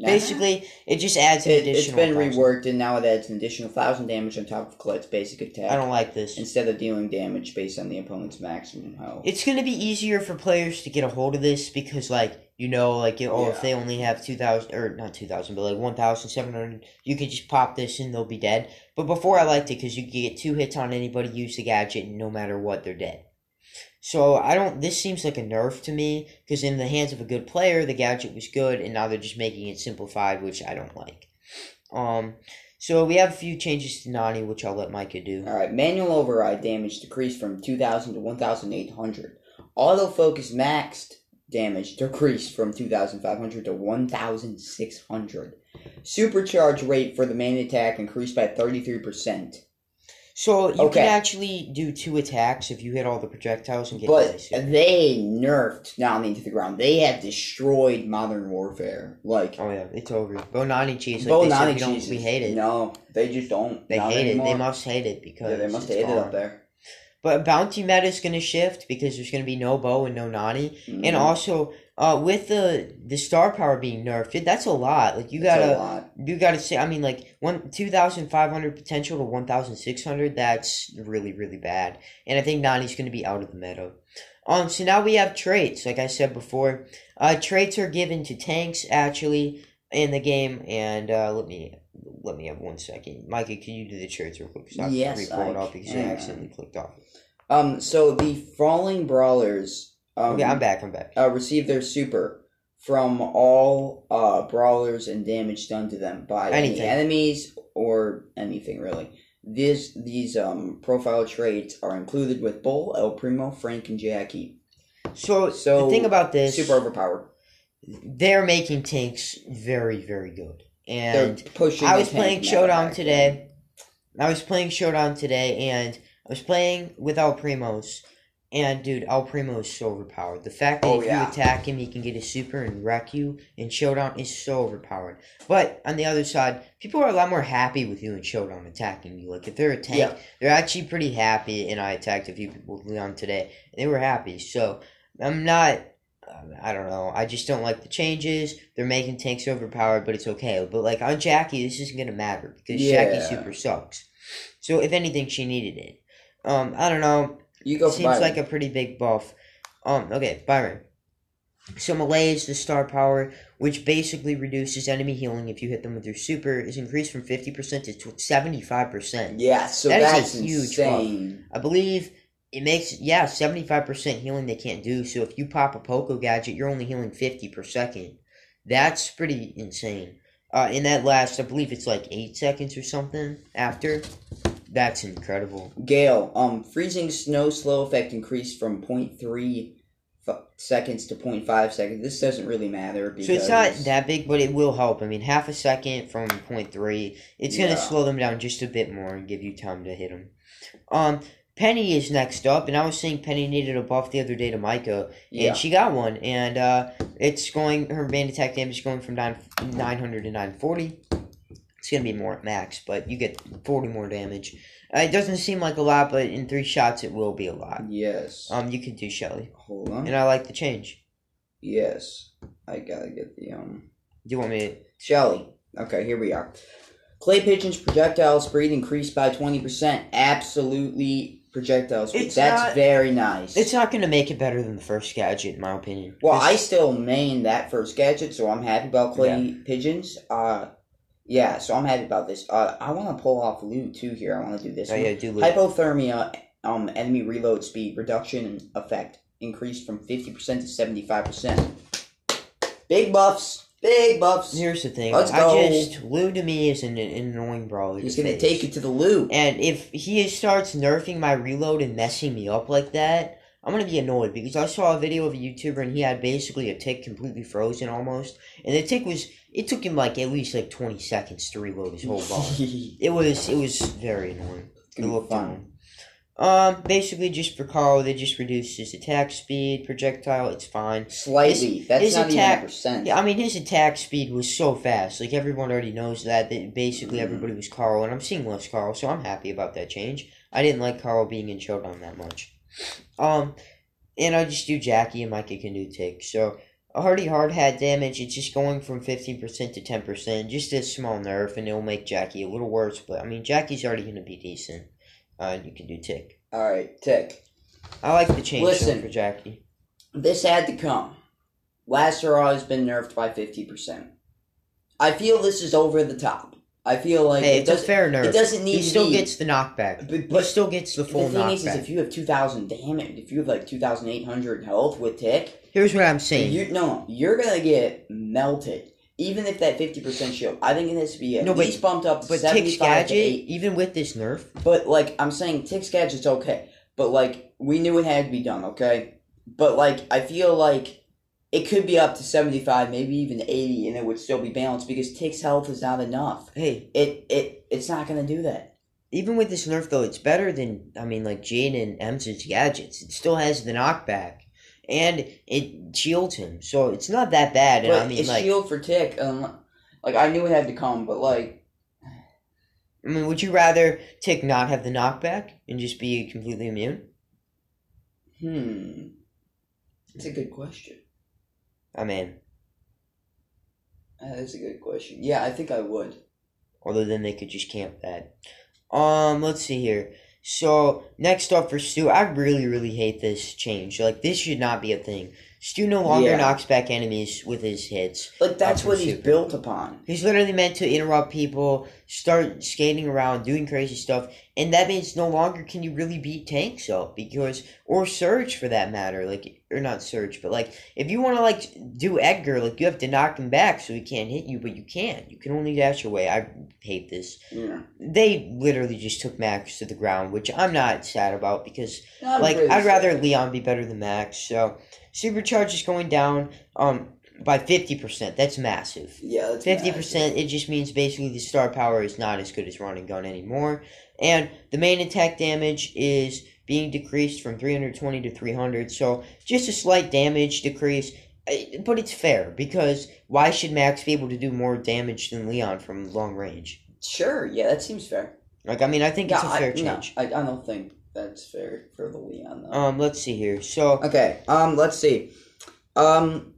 Basically, it just adds an It, it's additional. been 1,000. reworked and now it adds an additional thousand damage on top of Colette's basic attack I don't like this. instead of dealing damage based on the opponent's maximum health. It's gonna be easier for players to get a hold of this because, like, you know, like, oh, if Yeah. they only have two thousand or not two thousand, but like one thousand seven hundred, you could just pop this and they'll be dead. But before I liked it because you could get two hits on anybody use the gadget, and no matter what, they're dead. So I don't. This seems like a nerf to me because in the hands of a good player, the gadget was good, and now they're just making it simplified, which I don't like. Um, so we have a few changes to Nani, which I'll let Micah do. Alright, manual override damage decreased from 2000 to 1800. Autofocus maxed damage decreased from 2500 to 1600. Supercharge rate for the main attack increased by 33%. So you Okay. can actually do two attacks if you hit all the projectiles and get But. They nerfed Nani to the ground. They have destroyed Modern Warfare. Like, Oh yeah, it's over. Bo Nani cheese, like Bo they Nani we, don't, cheese. we hate it. No, they just don't. they hate it. They must hate it because Yeah, they must hate it up there. But bounty meta is going to shift because there's going to be no Bo and no Nani, Mhm. and also uh, with the the star power being nerfed, that's a lot. Like you gotta you gotta say. I mean, like one two thousand five hundred potential to one thousand six hundred. That's really really bad. And I think Nani's going to be out of the meta. Um. So now we have traits. Like I said before, uh, traits are given to tanks actually in the game. And uh, let me let me have one second. Micah, can you do the traits real quick? 'Cause I Yes, it I up because I accidentally clicked off. Um, so the falling brawlers um, Okay, I'm back. I'm back. uh, receive their super from all uh, brawlers and damage done to them by Anything. any enemies or anything really. This these um profile traits are included with Bull, El Primo, Frank, and Jackie. So, So, the thing about this, Super overpowered. they're making tanks very, very good. They're And pushing. I was playing Showdown today. I was playing Showdown today, and I was playing with El Primos. And dude, El Primo is so overpowered. The fact that Oh, if yeah. you attack him, he can get a super and wreck you in Showdown is so overpowered. But on the other side, people are a lot more happy with you in Showdown attacking you. Like if they're a tank, Yeah. they're actually pretty happy. And I attacked a few people with Leon today, and they were happy. So I'm not um, I don't know. I just don't like the changes. They're making tanks overpowered, but it's okay. But like on Jackie, this isn't gonna matter because Jackie super sucks. So if anything, she needed it. Um, I don't know. You go Seems Byron. like a pretty big buff. Um, okay, Byron. So Malaise is the star power, which basically reduces enemy healing if you hit them with your super, is increased from fifty percent to seventy five percent. yeah, so That is a that's huge buff. I believe it makes yeah seventy five percent healing they can't do. So if you pop a Poco gadget, you're only healing fifty per second. That's pretty insane. Uh, and that lasts, I believe it's like eight seconds or something after. That's incredible. Gale, um, freezing snow slow effect increased from 0.3 f- seconds to 0.5 seconds. This doesn't really matter because So it's not that big, but it will help. I mean, half a second from point three, it's gonna slow them down just a bit more and give you time to hit them. Um, Penny is next up, and I was saying Penny needed a buff the other day to Micah, and Yeah. she got one, and uh, it's going. Her band attack damage is going from nine nine hundred to nine forty. It's gonna be more at max, but you get forty more damage. Uh, it doesn't seem like a lot, but in three shots it will be a lot. Yes. Um, you can do Shelly, Hold on. and I like the change. Yes. I gotta get the um. Do you want me to? Shelly. Okay, here we are. Clay pigeon's projectile speed increased by twenty percent. Absolutely projectile speed. It's That's not- very nice. It's not gonna make it better than the first gadget, in my opinion. Well, I still main that first gadget, so I'm happy about clay pigeons. Uh, yeah, so I'm happy about this. Uh, I want to pull off loot too here. I want to do this. Oh one. yeah, do Lou. Hypothermia, um, enemy reload speed reduction effect increased from fifty percent to seventy five percent. Big buffs, big buffs. Here's the thing. Let's I go. just Lou to me is an, an annoying brawler. He's gonna face. take it to the loot. And if he starts nerfing my reload and messing me up like that, I'm gonna be annoyed because I saw a video of a YouTuber and he had basically a tick completely frozen almost, and the tick was it took him like at least like 20 seconds to reload his whole bar. (laughs) it was it was very annoying. It looked fun. Um, basically just for Carl, they just reduced his attack speed, projectile. It's fine. Slightly. That's his not attack- even a percent. Yeah, I mean his attack speed was so fast. Like everyone already knows that. That basically Mhm. everybody was Carl, and I'm seeing less Carl, so I'm happy about that change. I didn't like Carl being in Showdown that much. Um, and I just do Jackie and Micah can do Tick. So a Hardy hard hat damage. It's just going from fifteen percent to ten percent. Just a small nerf, and it'll make Jackie a little worse. But I mean Jackie's already gonna be decent. Uh, you can do Tick. All right, tick. I like the change Listen. for Jackie. This had to come. Last hurrah has been nerfed by fifty percent. I feel this is over the top. I feel like hey, it it's a doesn't. fair nerf. It doesn't need to he still be- gets the knockback. But, He still gets the full the thing knockback. is, is if you have two thousand damn it! if you have like two thousand eight hundred health with tick, Here's what I'm saying. you no, you're gonna get melted. Even if that fifty percent shield, I think it has to be at No, but- least bumped up to but seventy Tick's five to gadget, eight. even with this nerf, But like I'm saying, Tick's gadget's okay. But like we knew it had to be done, okay? But like I feel like it could be up to seventy five, maybe even eighty, and it would still be balanced because Tick's health is not enough. hey, It it it's not gonna do that. even with this nerf though, it's better than I mean like Jade and Emz's gadgets. It still has the knockback. And it shields him, so it's not that bad. And But I mean, it's like, shield for Tick. Um, like I knew it had to come, but like I mean, would you rather Tick not have the knockback and just be completely immune? hmm, it's a good question. I mean, That is a good question. Yeah, I think I would. although then they could just camp that. Um, let's see here. So next up for Stu, I really, really hate this change. Like this should not be a thing. Stu no longer Yeah. knocks back enemies with his hits. Like that's what he's built upon. He's literally meant to interrupt people, start skating around, doing crazy stuff, and that means no longer can you really beat tanks up because or Surge for that matter, like or not Surge, but like if you want to like do Edgar, like you have to knock him back so he can't hit you, but you can't. You can only dash away. I hate this. Yeah. They literally just took Max to the ground, which I'm not sad about because I'm like really I'd rather. Leon be better than Max. So supercharge is going down um by fifty percent. That's massive. Yeah, Fifty percent. It just means basically the star power is not as good as running gun anymore, and the main attack damage is being decreased from three hundred twenty to three hundred. So just a slight damage decrease, eh, but it's fair because why should Max be able to do more damage than Leon from long range? Sure, yeah, that seems fair. Like I mean, I think it's a fair I, no, change. I, I don't think that's fair for the Leon though. Um, let's see here. So okay, um, let's see. Um.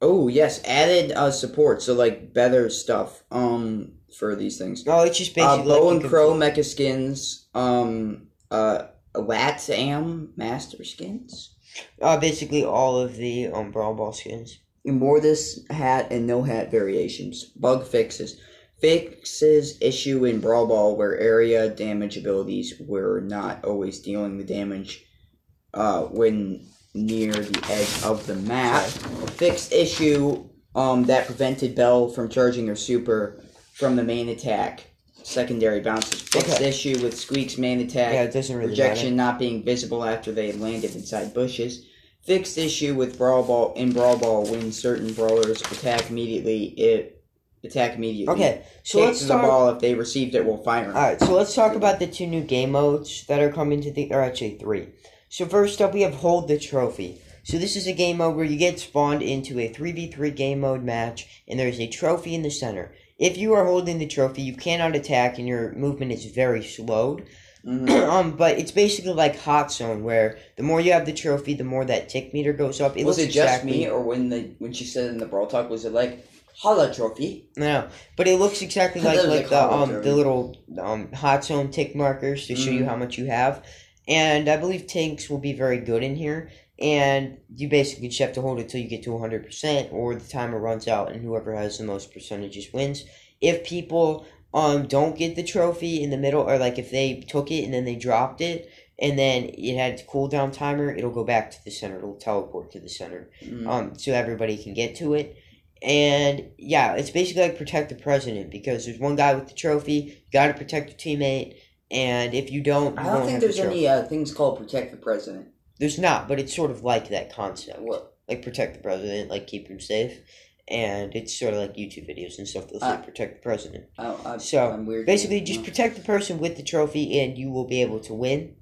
Oh yes, added uh, support. So like better stuff. Um, for these things. No, it's just Uh, basically Bo like and crow mecha skins. Um. Uh. Latam master skins. Uh, basically all of the um Brawl Ball skins. Mortis hat and no hat variations. Bug fixes. Fixes issue in Brawl Ball where area damage abilities were not always dealing the damage uh, when near the edge of the map. Fixed issue um, that prevented Belle from charging her super from the main attack. Secondary bounces. Fixed Okay. issue with Squeak's main attack Yeah, it doesn't really projection not being visible after they had landed inside bushes. Fixed issue with Brawl Ball in Brawl Ball when certain brawlers attack immediately. It attack immediately. Okay, so Takes let's the talk. ball if they received it while firing. Alright, so let's talk about the two new game modes that are coming to the, or actually three. So first up, we have Hold the Trophy. So this is a game mode where you get spawned into a 3v3 game mode match, and there's a trophy in the center. If you are holding the trophy, you cannot attack, and your movement is very slowed. Mhm. (clears throat) um, but it's basically like Hot Zone, where the more you have the trophy, the more that tick meter goes up. It was it just me, or when the when she said in the Brawl Talk, was it like holla trophy? No, but it looks exactly (laughs) like thought it was like the um the little um hot zone tick markers to show you Mhm. how much you have, and I believe tanks will be very good in here. And you basically just have to hold it till you get to hundred percent, or the timer runs out, and whoever has the most percentages wins. If people um don't get the trophy in the middle, or like if they took it and then they dropped it, and then it had a cooldown timer, it'll go back to the center. It'll teleport to the center Mhm. um, so everybody can get to it. And yeah, it's basically like protect the president because there's one guy with the trophy. You got to protect your teammate, and if you don't, you I don't think there's the any uh, things called protect the president. There's not, but it's sort of like that concept. What? Like protect the president, like keep him safe, and it's sort of like YouTube videos and stuff. Say Uh, protect the president. I, I, So, I'm weird. Basically, just protect the person with the trophy, and you will be able to win.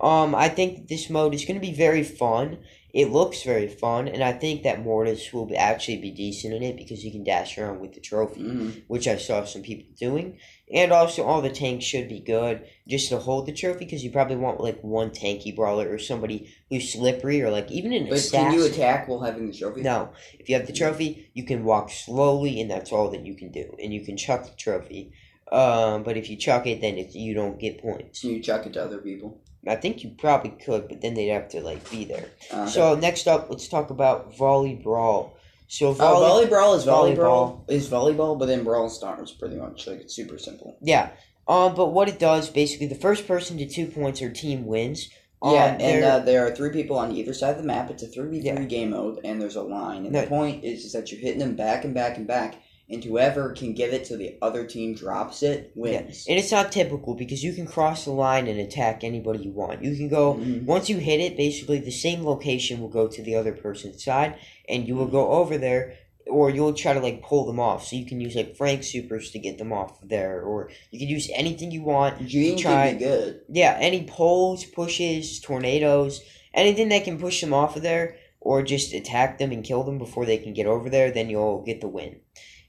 Um, I think this mode is going to be very fun. It looks very fun, and I think that Mortis will be, actually be decent in it because he can dash around with the trophy, Mhm. which I saw some people doing. And also, all the tanks should be good just to hold the trophy because you probably want like one tanky brawler or somebody who's slippery or like even an But assassin. can you attack while having the trophy? No, if you have the trophy, you can walk slowly, and that's all that you can do. And you can chuck the trophy. Um, but if you chuck it, then you don't get points. Can you chuck it to other people? I think you probably could, but then they'd have to like be there. Uh, So next up, let's talk about volley brawl. So Uh, volley, volley brawl is volleyball. volleyball. Is volleyball, but then Brawl Stars pretty much like it's super simple. yeah. Um, but what it does basically, the first person to two points or team wins. Um, yeah, and uh, there are three people on either side of the map. It's a three v three game mode, and there's a line. And No. the point is, is that you're hitting them back and back and back, and whoever can get it till the other team drops it wins. and it's not typical because you can cross the line and attack anybody you want. You can go Mhm. Once you hit it, basically the same location will go to the other person's side, and you will go over there, or you'll try to like pull them off. So you can use like Frank supers to get them off there, or you can use anything you want. Gene try- can be good. Yeah, any poles, pushes, tornadoes, anything that can push them off of there, or just attack them and kill them before they can get over there. Then you'll get the win.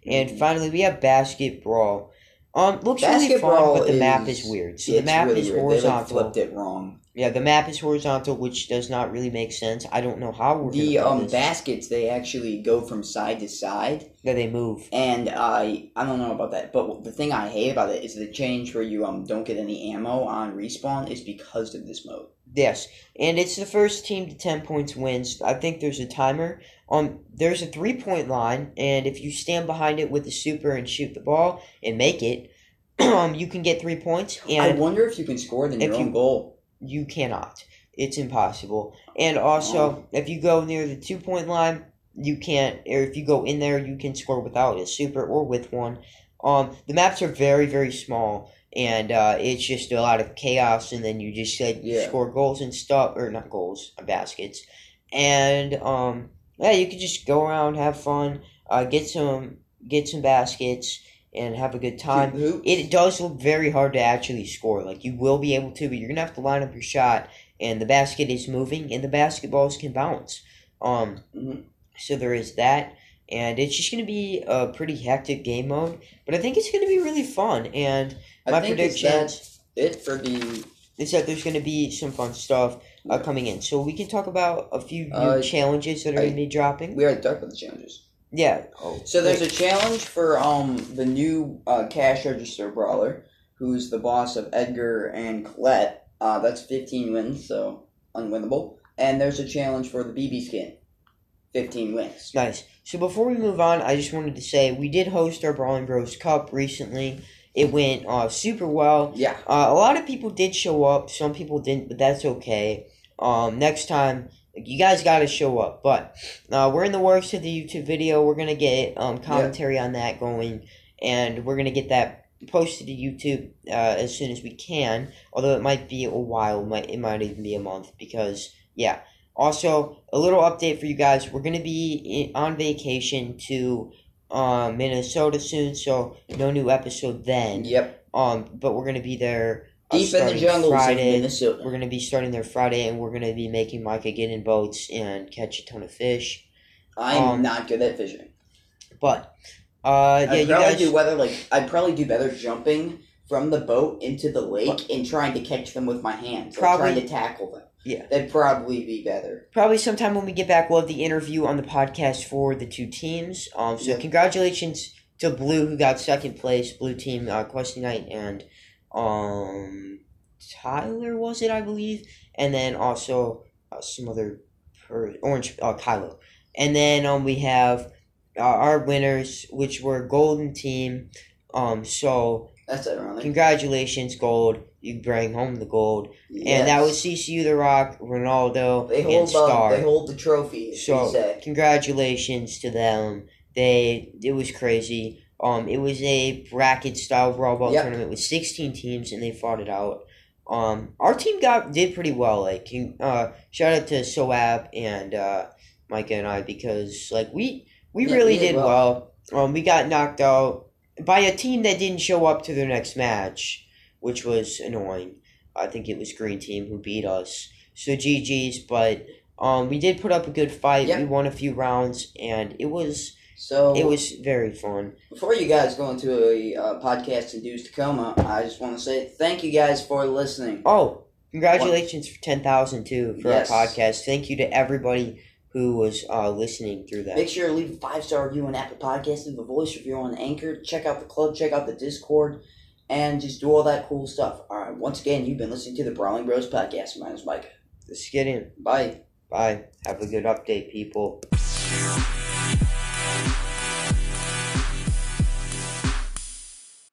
And Mhm. finally, we have basket brawl. Um, looks really Basket fun, but the map is- is weird. So the map really is weird. They like horizontal. flipped it wrong. Yeah, the map is horizontal, which does not really make sense. I don't know how we're The um this. baskets they actually go from side to side, Yeah, they move. and I I don't know about that. But the thing I hate about it is the change where you um don't get any ammo on respawn is because of this mode. Yes, and it's the first team to ten points wins. I think there's a timer. Um, there's a three point line, and if you stand behind it with the super and shoot the ball and make it, (clears throat) um, you can get three points. I wonder if you can score than if your you- own goal. you cannot. It's impossible. And also, if you go near the two point line, you can't. Or if you go in there, you can score without a super or with one. Um, the maps are very very small, and uh, it's just a lot of chaos. And then you just like Yeah. score goals and stuff, or not goals, baskets. And um, yeah, you can just go around, have fun, uh, get some get some baskets, and have a good time. It does look very hard to actually score. Like you will be able to, but you're gonna have to line up your shot, and the basket is moving, and the basketballs can bounce. Um, Mhm. so there is that, and it's just gonna be a pretty hectic game mode. But I think it's gonna be really fun, and I my predictions it for the is that there's gonna be some fun stuff. Uh, coming in. So we can talk about a few new Uh, challenges that are going to be dropping. We already talked about the challenges. Yeah. Oh, So there's a challenge for um the new uh, cash register brawler, who's the boss of Edgar and Colette. Uh, that's 15 wins, so unwinnable. And there's a challenge for the Bibi skin, 15 wins. Nice. So before we move on, I just wanted to say we did host our Brawling Bros Cup recently. It went uh, super well. Yeah, Uh, a lot of people did show up. Some people didn't, but that's okay. Um, next time, you guys got to show up. But uh, we're in the works of the YouTube video. We're gonna get um, commentary on that going, and we're gonna get that posted to YouTube uh, as soon as we can. Although it might be a while. It might it might even be a month because yeah. Also, a little update for you guys. We're gonna be in, on vacation to um, Minnesota soon, so no new episode then. yep. Um, but we're gonna be there Deep in the of Minnesota. We're gonna be starting there Friday, and we're gonna be making Micah get in boats and catch a ton of fish. I'm um, not good at fishing. But uh, yeah, I'd you probably guys. do better. Like I'd probably do better jumping from the boat into the lake and trying to catch them with my hands, Probably- trying to tackle them. Yeah. that'd probably be better. Probably sometime when we get back, we'll have the interview on the podcast for the two teams. Um, so Yeah. congratulations to Blue who got second place, Blue team, uh, Questy Knight and um Tyler was it I believe, and then also uh, some other per- Orange uh, Kylo, and then um we have uh, our winners which were Golden Team. Um, so That's ironic. congratulations, Gold. You bring home the gold. Yes. And that was CCU The Rock, Ronaldo, They and hold Star. the, they hold the trophy. So congratulations to them. They it was crazy. Um, it was a bracket style brawl ball Yep. tournament with sixteen teams, and they fought it out. Um, our team got did pretty well. Like, uh, shout out to Soab and uh, Micah and I because like we we Yeah, really we did did well. Um, we got knocked out by a team that didn't show up to their next match, which was annoying. I think it was Green Team who beat us. So GG's, but um, we did put up a good fight. Yep. We won a few rounds, and it was So it was very fun. before you guys go into a uh, podcast induced Tacoma, I just want to say thank you guys for listening. Oh, congratulations for ten thousand too for Yes. our podcast. Thank you to everybody who was uh, listening through that. Make sure to leave a five star review on Apple Podcasts, leave a voice review on Anchor. Check out the club, check out the Discord, and just do all that cool stuff. All right. Once again, you've been listening to the Brawling Bros podcast. My name is Mike. Let's get in. Bye. Bye. Have a good update, people.